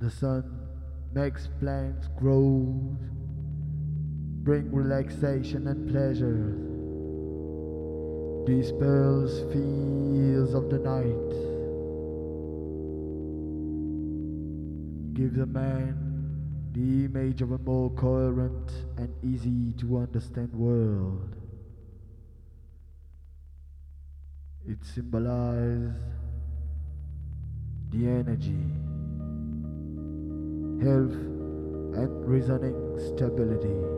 The sun makes plants grow, bring relaxation and pleasure, dispels fears of the night, gives a man the image of a more coherent and easy to understand world. It symbolizes the energy, health, and reasoning stability.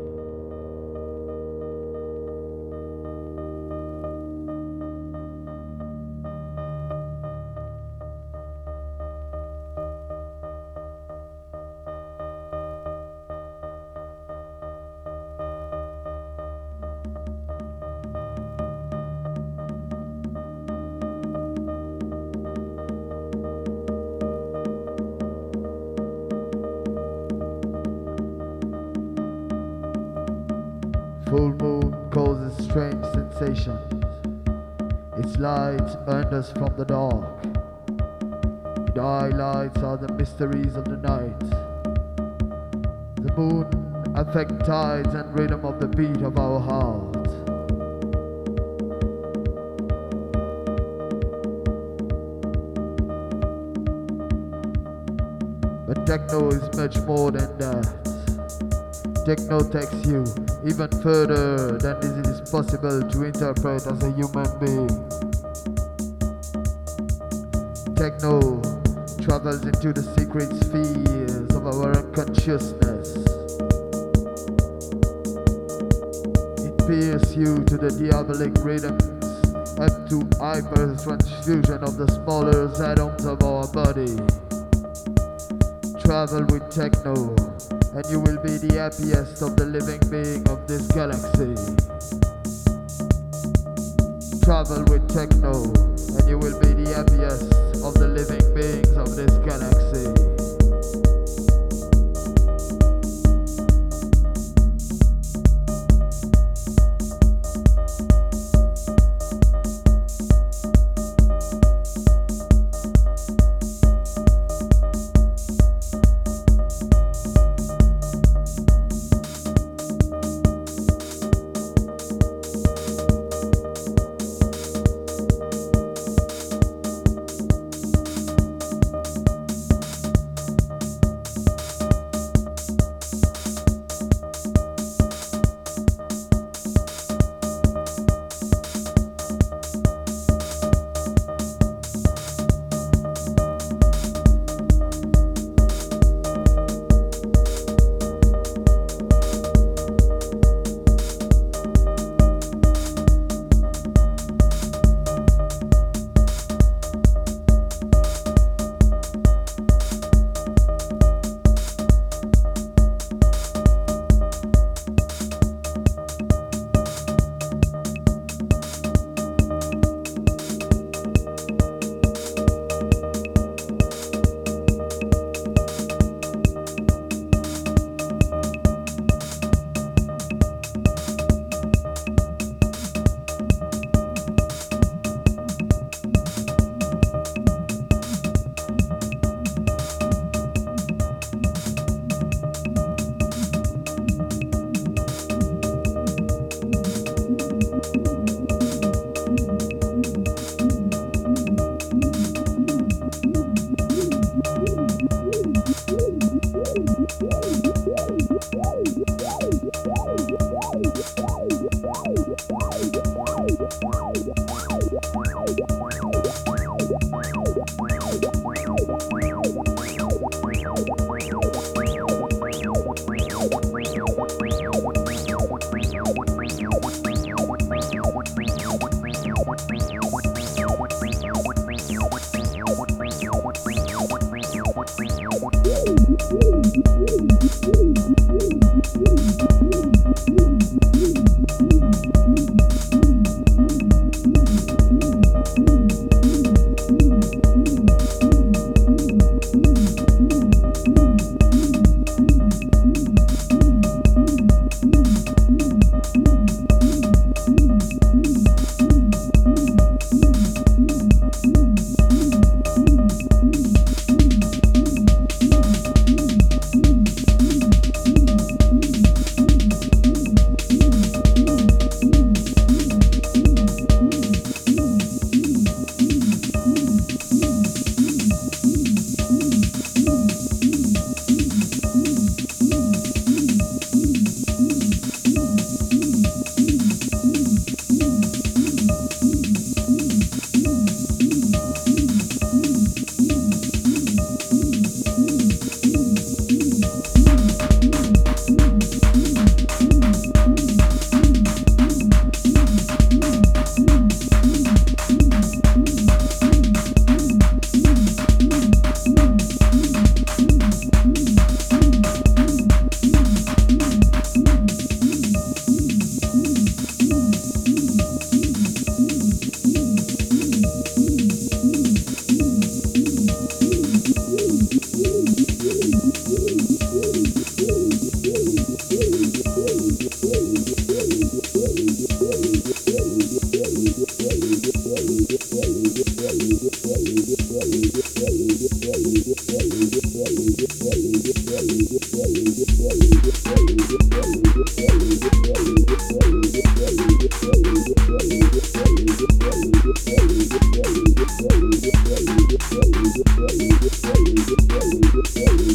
Enters from the dark. It highlights are the mysteries of the night. The moon affects tides and rhythm of the beat of our heart. But techno is much more than that. Techno takes you even further than it is possible to interpret as a human being. Techno travels into the secret spheres of our unconsciousness. It pierces you to the diabolic rhythms up to hyper transfusion of the smaller atoms of our body. Travel with techno and you will be the happiest of the living being of this galaxy. Travel with techno, and you will be the happiest of the living beings of this galaxy.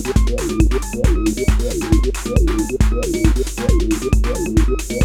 Thank you.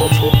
Thank